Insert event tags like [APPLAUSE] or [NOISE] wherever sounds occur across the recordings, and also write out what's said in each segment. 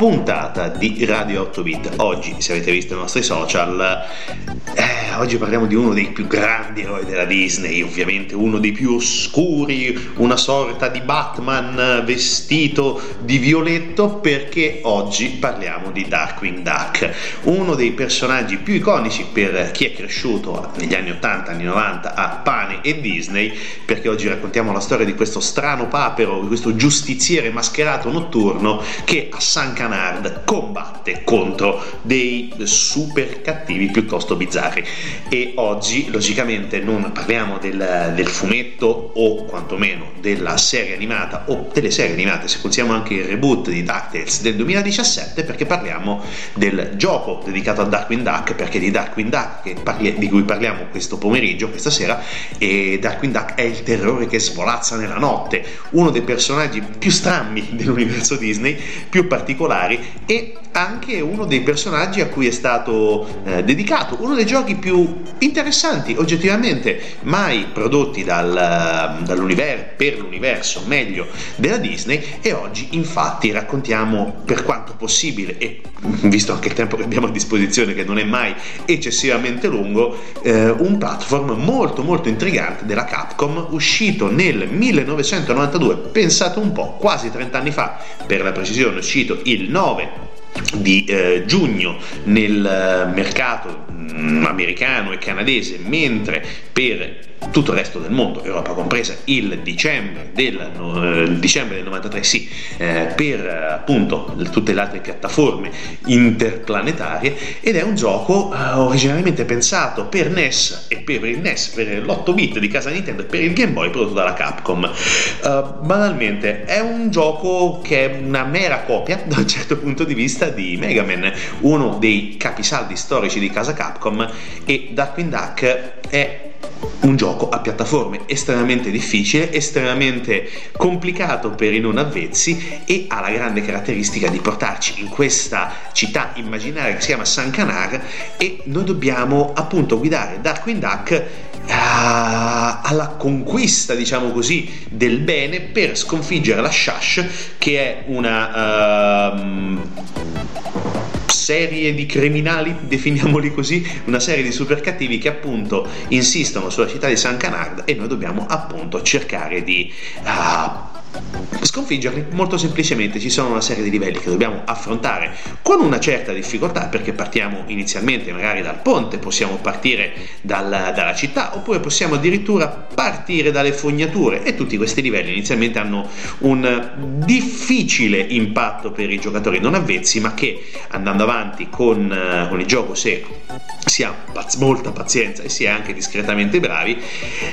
Puntata di Radio 8 Bit. Oggi, se avete visto i nostri social, oggi parliamo di uno dei più grandi eroi della Disney, ovviamente uno dei più oscuri, una sorta di Batman vestito di violetto, perché oggi parliamo di Darkwing Duck, uno dei personaggi più iconici per chi è cresciuto negli anni 80, anni 90 a pane e Disney, perché oggi raccontiamo la storia di questo strano papero, di questo giustiziere mascherato notturno che a San Canard combatte contro dei super cattivi piuttosto bizzarri. E oggi, logicamente, non parliamo del, del fumetto o quantomeno della serie animata o delle serie animate, se consiamo anche il reboot di DuckTales del 2017, perché parliamo del gioco dedicato a Darkwing Duck, perché di Darkwing Duck parli- di cui parliamo questo pomeriggio, questa sera, e Darkwing Duck è il terrore che svolazza nella notte, uno dei personaggi più strambi [LAUGHS] dell'universo Disney più particolari e anche uno dei personaggi a cui è stato eh, dedicato, uno dei giochi più interessanti oggettivamente mai prodotti dal, dall'universo, per l'universo meglio della Disney e oggi infatti raccontiamo per quanto possibile e visto anche il tempo che abbiamo a disposizione che non è mai eccessivamente lungo eh, un platform molto molto intrigante della Capcom uscito nel 1992 pensate un po' quasi 30 anni fa per la precisione uscito il 9 di eh, giugno nel eh, mercato mh, mm, americano e canadese, mentre per tutto il resto del mondo, Europa compresa, il dicembre del, eh, dicembre del 93, sì, eh, per appunto tutte le altre piattaforme interplanetarie ed è un gioco eh, originariamente pensato per NES e per il NES, per l'8 bit di casa Nintendo e per il Game Boy prodotto dalla Capcom. Uh, banalmente è un gioco che è una mera copia [LAUGHS] da un certo punto di vista di Mega Man, uno dei capisaldi storici di casa Capcom e Darkwing Duck è un gioco a piattaforme estremamente difficile, estremamente complicato per i non avvezzi e ha la grande caratteristica di portarci in questa città immaginaria che si chiama San Canar e noi dobbiamo appunto guidare Darkwing Duck uh, alla conquista, diciamo così, del bene per sconfiggere la Shash che è una uh, serie di criminali, definiamoli così, una serie di super cattivi che appunto insistono sulla città di San Canard e noi dobbiamo appunto cercare di uh, Sconfiggerli molto semplicemente ci sono una serie di livelli che dobbiamo affrontare con una certa difficoltà perché partiamo inizialmente magari dal ponte, possiamo partire dal, dalla città oppure possiamo addirittura partire dalle fognature e tutti questi livelli inizialmente hanno un difficile impatto per i giocatori non avvezzi ma che andando avanti con, uh, con il gioco se si ha paz- molta pazienza e si è anche discretamente bravi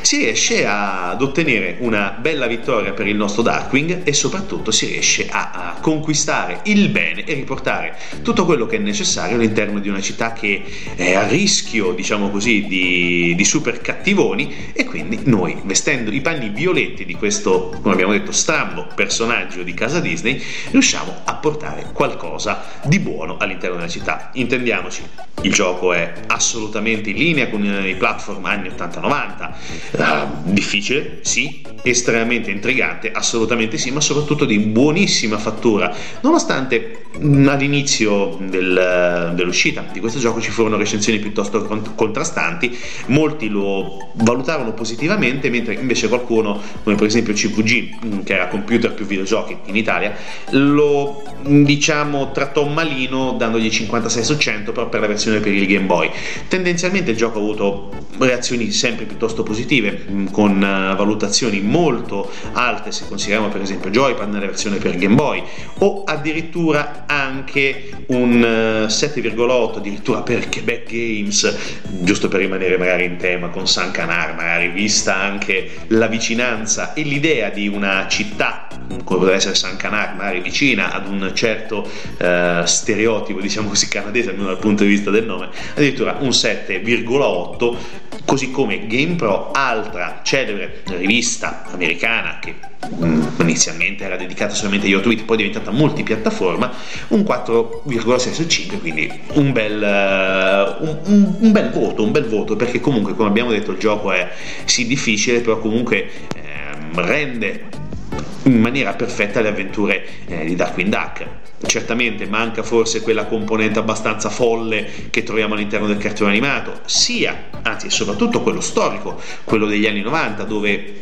si riesce ad ottenere una bella vittoria per il nostro Darkwing e soprattutto si riesce a, a, conquistare il bene e riportare tutto quello che è necessario all'interno di una città che è a rischio, diciamo così, di, di super cattivoni e quindi noi, vestendo i panni violetti di questo, come abbiamo detto, strambo personaggio di casa Disney, riusciamo a portare qualcosa di buono all'interno della città. Intendiamoci, il gioco è assolutamente in linea con i platform anni 80-90, uh, eh, difficile, sì, estremamente intrigante, assolutamente assolutamente sì, ma soprattutto di buonissima fattura, nonostante all'inizio del, dell'uscita di questo gioco ci furono recensioni piuttosto contrastanti, molti lo valutarono positivamente, mentre invece qualcuno, come per esempio CVG, che era computer più videogiochi in Italia, lo diciamo trattò malino dandogli 56 su 100 però per la versione per il Game Boy. Tendenzialmente il gioco ha avuto reazioni sempre piuttosto positive, con valutazioni molto alte se consideriamo consideriamo per esempio Joypad nella versione per Game Boy o addirittura anche un 7,8 eh, addirittura per Quebec Games giusto per rimanere magari in tema con San Canar magari vista anche la vicinanza e l'idea di una città come potrebbe essere San Canar magari vicina ad un certo uh, stereotipo diciamo così [LAUGHS] canadese almeno dal punto di vista del nome addirittura un 7,8 così come GamePro altra celebre rivista americana che mm, inizialmente era dedicata solamente agli 8 bit, poi è diventata multipiattaforma, un 4,6 su 5, quindi un bel, uh, un, un bel, voto, un bel voto, perché comunque come abbiamo detto il gioco è sì difficile, però comunque eh, rende in maniera perfetta le avventure eh, di Darkwing Duck. Certamente manca forse quella componente abbastanza folle che troviamo all'interno del cartone animato, sia, anzi soprattutto quello storico, quello degli anni 90, dove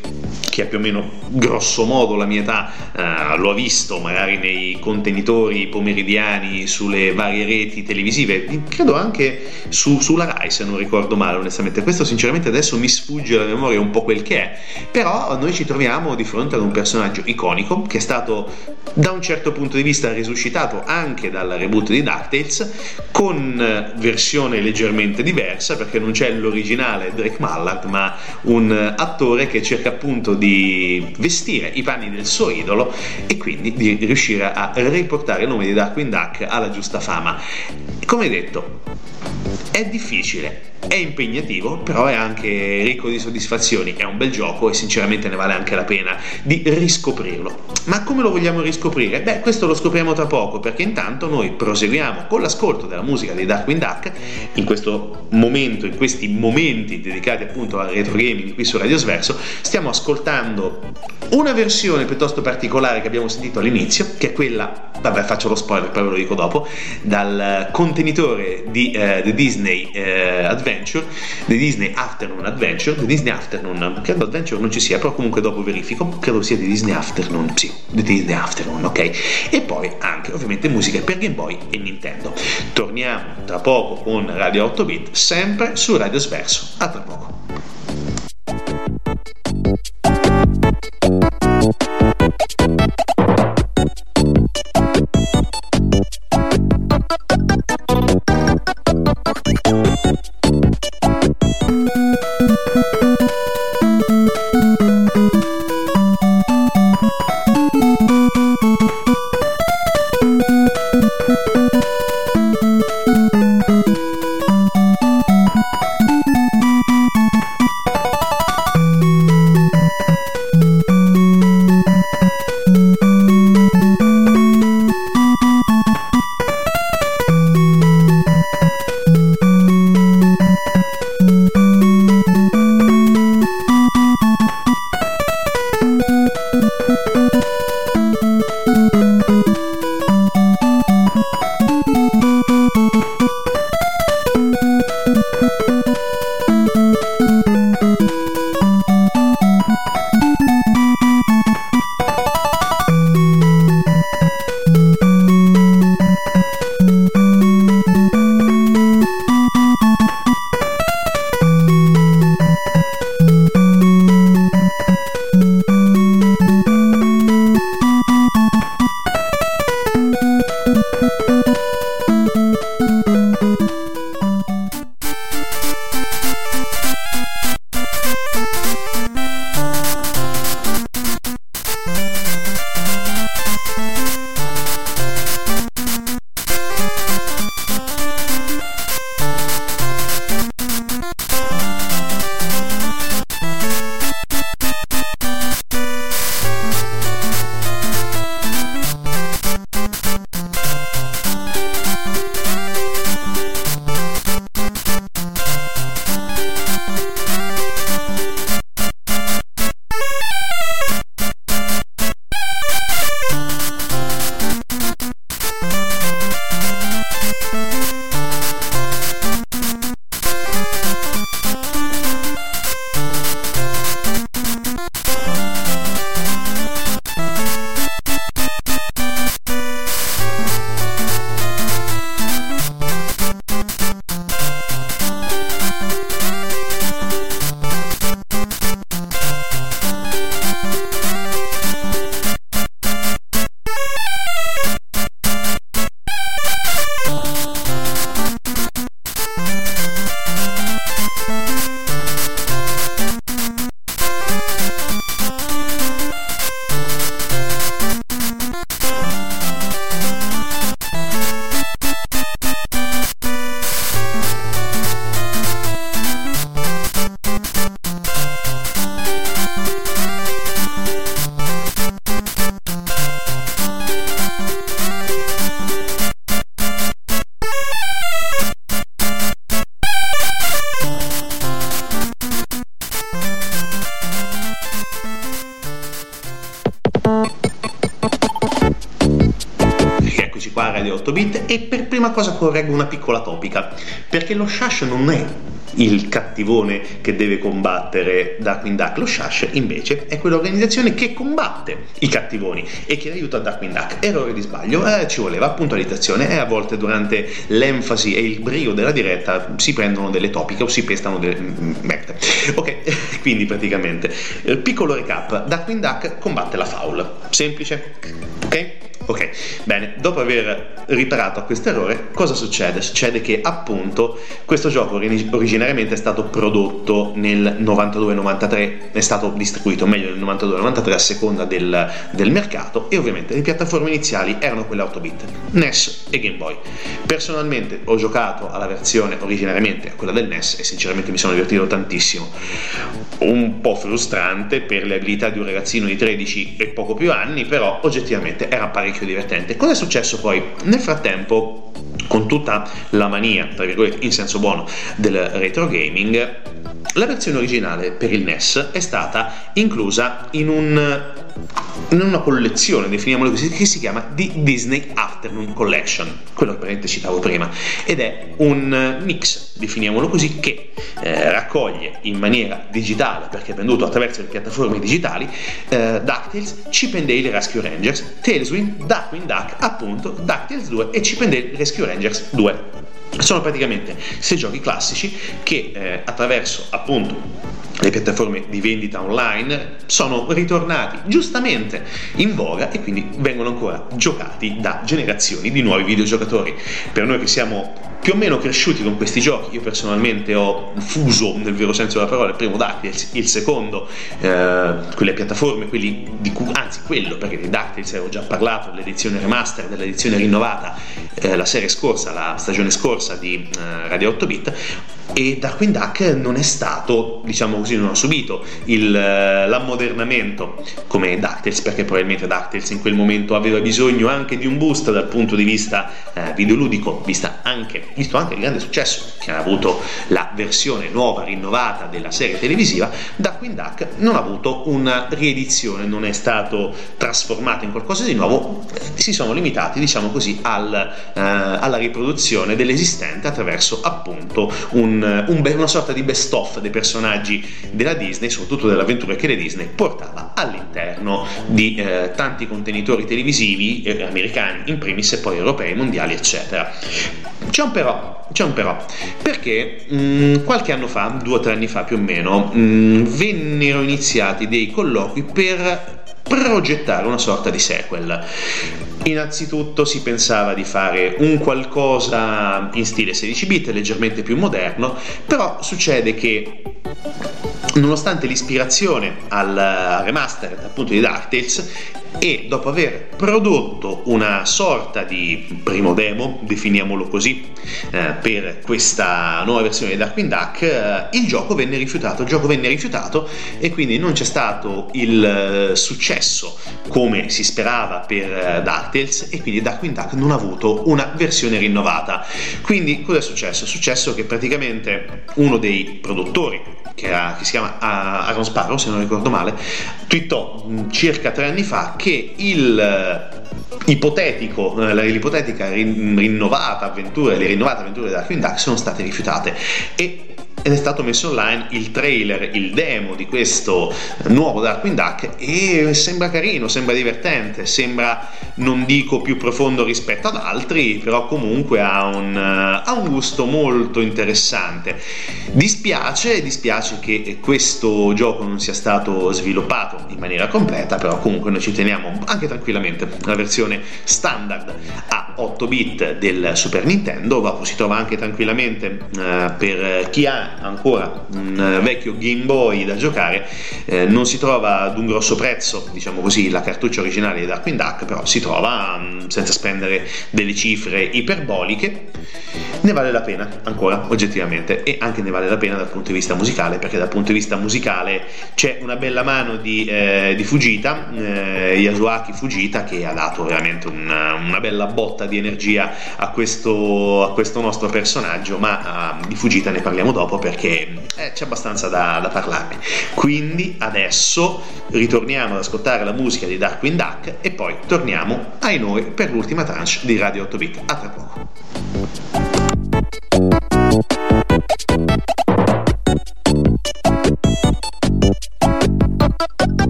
chi ha più o meno grosso modo la mia età eh, lo ha visto magari nei contenitori pomeridiani sulle varie reti televisive, credo anche su, sulla Rai se non ricordo male onestamente, questo sinceramente adesso mi sfugge alla memoria un po' quel che è, però noi ci troviamo di fronte ad un personaggio iconico che è stato da un certo punto di vista risuscitato anche dal reboot di DuckTales con eh, versione leggermente diversa perché non c'è l'originale Drake Mallard ma un attore che cerca appunto di vestire i panni del suo idolo e quindi di riuscire a riportare il nome di Darkwing Duck alla giusta fama. Come detto, è difficile, è impegnativo, però è anche ricco di soddisfazioni, è un bel gioco e sinceramente ne vale anche la pena di riscoprirlo. Ma come lo vogliamo riscoprire? Beh, questo lo scopriamo tra poco, perché intanto noi proseguiamo con l'ascolto della musica dei Darkwing Duck in questo momento, in questi momenti dedicati appunto al retro gaming qui su Radio Sverso, stiamo ascoltando una versione piuttosto particolare che abbiamo sentito all'inizio, che è quella, vabbè faccio lo spoiler, poi ve lo dico dopo, dal contenitore di uh, The Disney uh, Adventure, The Disney Afternoon Adventure, The Disney Afternoon, credo Adventure non ci sia, però comunque dopo verifico, credo sia The Disney Afternoon, sì, The Disney Afternoon, ok? E poi anche ovviamente musica per Game Boy e Nintendo. Torniamo tra poco con Radio 8 bit, sempre su Radio Sverso. A tra poco. Prima cosa correggo una piccola topica, perché lo Shash non è il cattivone che deve combattere Darkwing Duck, lo Shash invece è quell'organizzazione che combatte i cattivoni e che aiuta Darkwing Duck. Errore di sbaglio, eh, ci voleva puntualizzazione e a volte durante l'enfasi e il brio della diretta si prendono delle topiche o si pestano delle mette. Ok, [LAUGHS] quindi praticamente, piccolo recap, Darkwing Duck combatte la foul, semplice, ok? Ok, bene, dopo aver riparato a questo errore, cosa succede? Succede che appunto questo gioco originariamente è stato prodotto nel 92-93, è stato distribuito meglio nel 92-93 a seconda del, del, mercato e ovviamente le piattaforme iniziali erano quelle 8 bit, NES e Game Boy. Personalmente ho giocato alla versione originariamente a quella del NES e sinceramente mi sono divertito tantissimo. Un po' frustrante per le abilità di un ragazzino di 13 e poco più anni, però oggettivamente era parecchio parecchio divertente. Cosa è successo poi? Nel frattempo, con tutta la mania, tra virgolette, in senso buono, del retro gaming, la versione originale per il NES è stata inclusa in un in una collezione, definiamola così, che si chiama The Disney Afternoon Collection, quello che citavo prima, ed è un mix, definiamolo così, che eh, raccoglie in maniera digitale, perché è venduto attraverso le piattaforme digitali, eh, DuckTales, Chip and Dale Rescue Rangers, Tailswind, Duckwind Duck, appunto, DuckTales 2 e Chip and Dale Rescue Rangers 2. Sono praticamente sei giochi classici che eh, attraverso appunto le piattaforme di vendita online sono ritornati giustamente in voga e quindi vengono ancora giocati da generazioni di nuovi videogiocatori. Per noi che siamo più o meno cresciuti con questi giochi, io personalmente ho fuso nel vero senso della parola il primo DuckTales, il secondo, eh, quelle piattaforme, quelli di cui, anzi quello, perché di DuckTales avevo già parlato, l'edizione remaster, dell'edizione rinnovata eh, la serie scorsa, la stagione scorsa di eh, Radio 8 bit, e Darkwing Duck non è stato, diciamo così, non ha subito il, eh, l'ammodernamento come DuckTales, perché probabilmente DuckTales in quel momento aveva bisogno anche di un boost dal punto di vista eh, videoludico, vista anche, visto anche il grande successo che ha avuto la versione nuova, rinnovata della serie televisiva, Darkwing Duck non ha avuto una riedizione, non è stato trasformato in qualcosa di nuovo, si sono limitati, diciamo così, al, eh, alla riproduzione dell'esistente attraverso appunto un un, un, una sorta di best of dei personaggi della Disney, soprattutto delle avventure che la Disney portava all'interno di eh, tanti contenitori televisivi eh, americani, in primis e poi europei, mondiali, eccetera. C'è un però, c'è un però, perché mh, mm, qualche anno fa, due o tre anni fa più o meno, mh, mm, vennero iniziati dei colloqui per progettare una sorta di sequel. Innanzitutto si pensava di fare un qualcosa in stile 16 bit, leggermente più moderno, però succede che nonostante l'ispirazione al remaster appunto di DuckTales e dopo aver prodotto una sorta di primo demo, definiamolo così, eh, per questa nuova versione di Darkwing Duck, eh, il gioco venne rifiutato, il gioco venne rifiutato e quindi non c'è stato il eh, successo come si sperava per eh, DuckTales e quindi Darkwing Duck non ha avuto una versione rinnovata. Quindi cosa è successo? È successo che praticamente uno dei produttori che, era, che, si chiama Aaron Sparrow, se non ricordo male, twittò mm, circa tre anni fa che il eh, ipotetico, eh, l'ipotetica rinnovata avventura, le rinnovate avventure della Darkwing Duck sono state rifiutate. E ed è stato messo online il trailer, il demo di questo nuovo Darkwing Duck e sembra carino, sembra divertente, sembra non dico più profondo rispetto ad altri, però comunque ha un, ha un gusto molto interessante. Dispiace, dispiace che questo gioco non sia stato sviluppato in maniera completa, però comunque noi ci teniamo anche tranquillamente la versione standard a 8 bit del Super Nintendo, si trova anche tranquillamente eh, per chi ha ancora un eh, vecchio Game Boy da giocare, eh, non si trova ad un grosso prezzo, diciamo così, la cartuccia originale di Darkwing Duck, però si trova mh, mm, senza spendere delle cifre iperboliche. Ne vale la pena ancora, oggettivamente, e anche ne vale la pena dal punto di vista musicale, perché dal punto di vista musicale c'è una bella mano di, eh, di Fujita, eh, Yasuaki Fujita, che ha dato veramente una, una bella botta di energia a questo, a questo nostro personaggio, ma uh, di Fujita ne parliamo dopo perché eh, c'è abbastanza da, da parlarne. Quindi adesso ritorniamo ad ascoltare la musica di Darkwing Duck e poi torniamo ai noi per l'ultima tranche di Radio 8 Bit. A tra poco.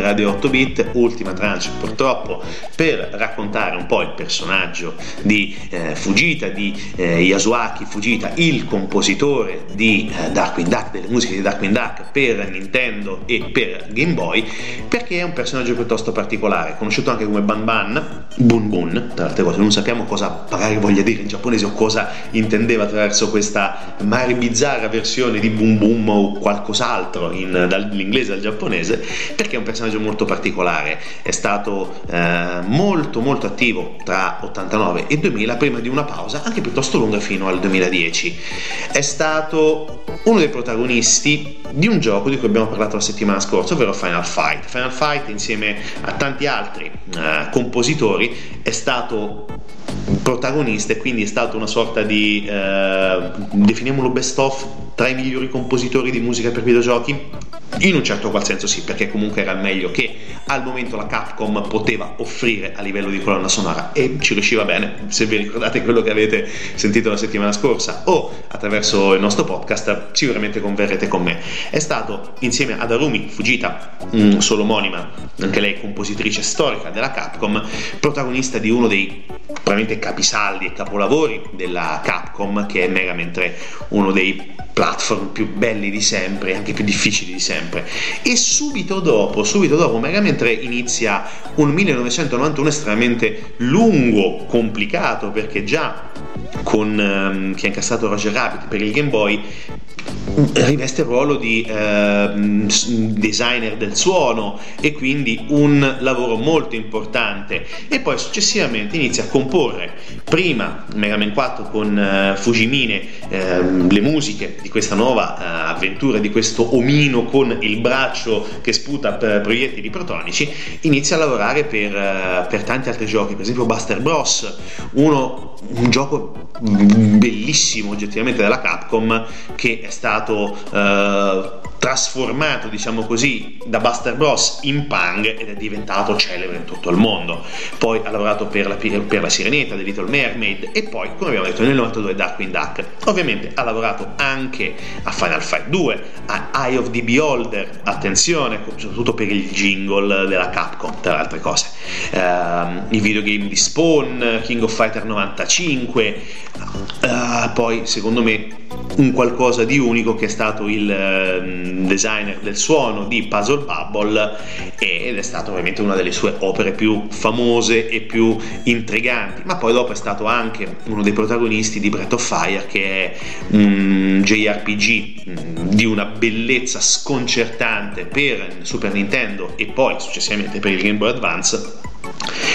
Radio 8 Bit, ultima tranche purtroppo per raccontare un po' il personaggio di eh, Fujita, di eh, Yasuaki Fujita, il compositore di eh, Darkwing Duck, delle musiche di Darkwing Duck per Nintendo e per Game Boy, perché è un personaggio piuttosto particolare, conosciuto anche come Ban Ban, Bun Bun, tra altre cose, non sappiamo cosa magari voglia dire in giapponese o cosa intendeva attraverso questa magari bizzarra versione di Boom Boom o qualcos'altro in, dall'inglese al giapponese, perché è un personaggio molto particolare, è stato eh, molto molto attivo tra 89 e 2000 prima di una pausa anche piuttosto lunga fino al 2010. È stato uno dei protagonisti di un gioco di cui abbiamo parlato la settimana scorsa, ovvero Final Fight. Final Fight insieme a tanti altri eh, compositori è stato protagonista e quindi è stato una sorta di eh, definiamolo best of tra i migliori compositori di musica per videogiochi in un certo qual senso sì, perché comunque era il meglio che al momento la Capcom poteva offrire a livello di colonna sonora e ci riusciva bene, se vi ricordate quello che avete sentito la settimana scorsa o attraverso il nostro podcast, sicuramente converrete con me. È stato insieme ad Arumi Fujita, solo omonima, anche lei compositrice storica della Capcom, protagonista di uno dei probabilmente capisaldi e capolavori della Capcom che è 3, uno dei platform più belli di sempre, anche più difficili di sempre. E subito dopo, subito dopo Mega Man 3 inizia un 1991 estremamente lungo, complicato, perché già con um, chi ha incassato Roger Rabbit per il Game Boy riveste il ruolo di eh, designer del suono e quindi un lavoro molto importante. E poi successivamente inizia a comporre prima Mega Man 4 con eh, Fujimine eh, le musiche di questa nuova eh, avventura di questo omino con il braccio che sputa proiettili protonici inizia a lavorare per, eh, per tanti altri giochi. Per esempio Buster Bros uno, un gioco bellissimo oggettivamente della Capcom che è stato eh, trasformato diciamo così da Buster Bros in Pang ed è diventato celebre in tutto il mondo. Poi ha lavorato per la, per la Sirenetta The Little Mermaid e poi come abbiamo detto nel 92 Darkwing Duck ovviamente ha lavorato anche a Final Fight 2 a Eye of the Beholder attenzione soprattutto per il jingle della Capcom tra le altre cose. Uh, i videogame di Spawn King of Fighter 95 uh, poi secondo me un qualcosa di unico che è stato il uh, designer del suono di Puzzle Bubble ed è stato ovviamente una delle sue opere più famose e più intriganti. Ma poi dopo è stato anche uno dei protagonisti di Breath of Fire che è un JRPG mm, di una bellezza sconcertante per Super Nintendo e poi successivamente per il Game Boy Advance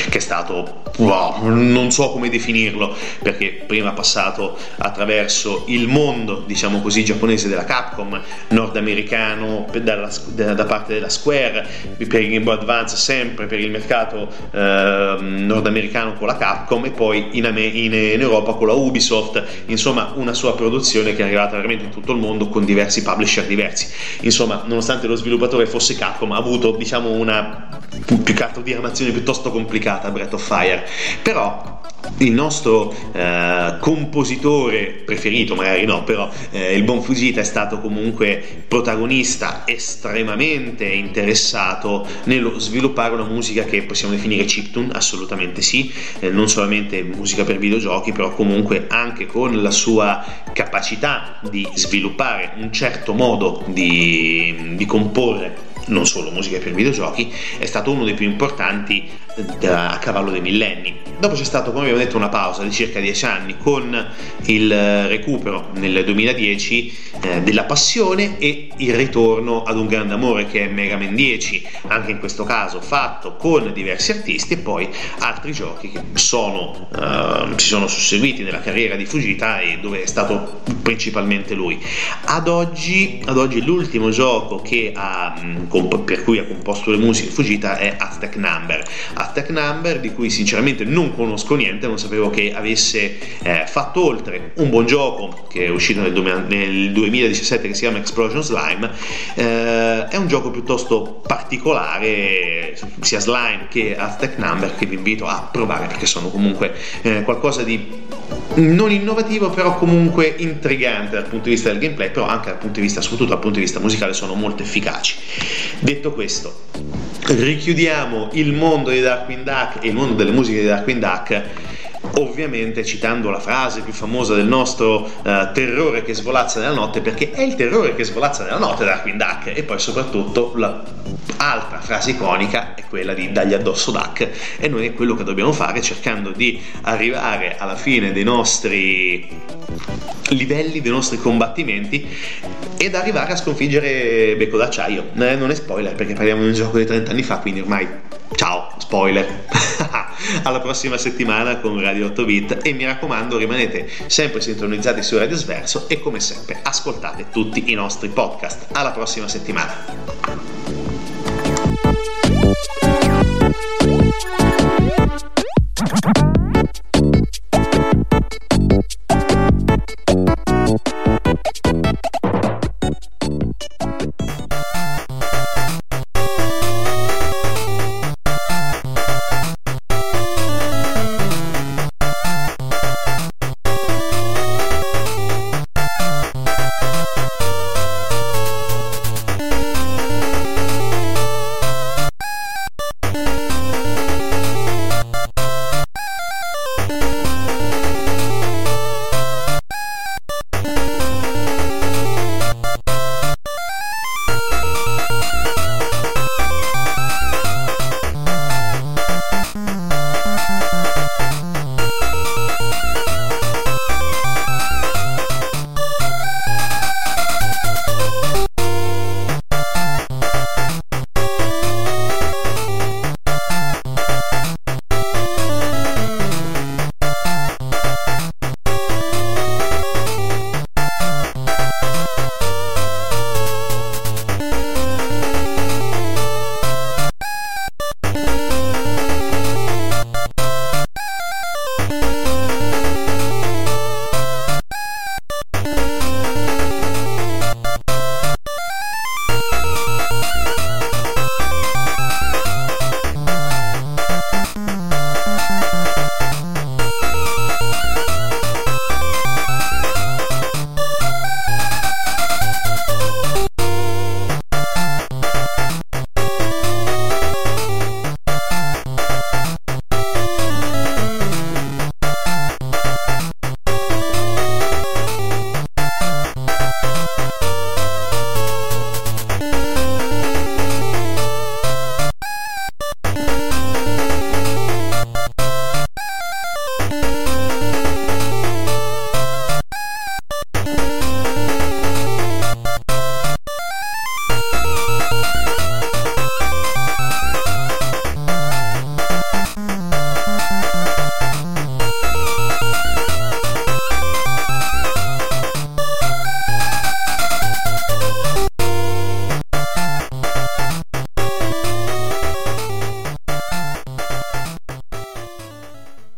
che è stato wow, non so come definirlo perché prima ha passato attraverso il mondo diciamo così giapponese della Capcom nordamericano dalla, da parte della Square per il Game Boy Advance sempre per il mercato eh, nordamericano con la Capcom e poi in, in, in, Europa con la Ubisoft. Insomma una sua produzione che è arrivata veramente in tutto il mondo con diversi publisher diversi. Insomma nonostante lo sviluppatore fosse Capcom ha avuto diciamo una più che altro di armazione piuttosto complicata Breath of Fire. Però il nostro eh, compositore preferito, magari no, però eh, il buon Fujita è stato comunque protagonista estremamente interessato nello sviluppare una musica che possiamo definire chiptune, assolutamente sì, eh, non solamente musica per videogiochi, però comunque anche con la sua capacità di sviluppare un certo modo di, di comporre non solo musica per videogiochi, è stato uno dei più importanti da, a cavallo dei millenni. Dopo c'è stato, come abbiamo detto, una pausa di circa 10 anni con il recupero nel 2010 eh, della passione e il ritorno ad un grande amore che è Mega Man 10, anche in questo caso fatto con diversi artisti e poi altri giochi che sono, eh, si sono susseguiti nella carriera di Fujita e dove è stato principalmente lui. Ad oggi, ad oggi l'ultimo gioco ha, per cui ha composto le musiche Fujita è Aztec Number Attack Number, di cui sinceramente non conosco niente, non sapevo che avesse eh, fatto oltre un buon gioco che è uscito nel, nel 2017 che si chiama Explosion Slime. Eh, è un gioco piuttosto particolare, sia Slime che Attack Number, che vi invito a provare perché sono comunque eh, qualcosa di non innovativo, però comunque intrigante dal punto di vista del gameplay, però anche dal punto di vista, soprattutto dal punto di vista musicale, sono molto efficaci. Detto questo, richiudiamo il mondo di Darkwing Duck e il mondo delle musiche di Darkwing Duck ovviamente citando la frase più famosa del nostro uh, terrore che svolazza nella notte, perché è il terrore che svolazza nella notte Darkwing Duck, e poi soprattutto l'altra frase iconica è quella di dagli addosso Duck, e noi è quello che dobbiamo fare cercando di arrivare alla fine dei nostri livelli, dei nostri combattimenti ed arrivare a sconfiggere Becco d'acciaio. Eh, non è spoiler perché parliamo di un gioco di 30 anni fa, quindi ormai ciao, spoiler. [LAUGHS] alla prossima settimana con Radio 8 Bit e mi raccomando rimanete sempre sintonizzati su Radio Sverso e come sempre ascoltate tutti i nostri podcast. Alla prossima settimana.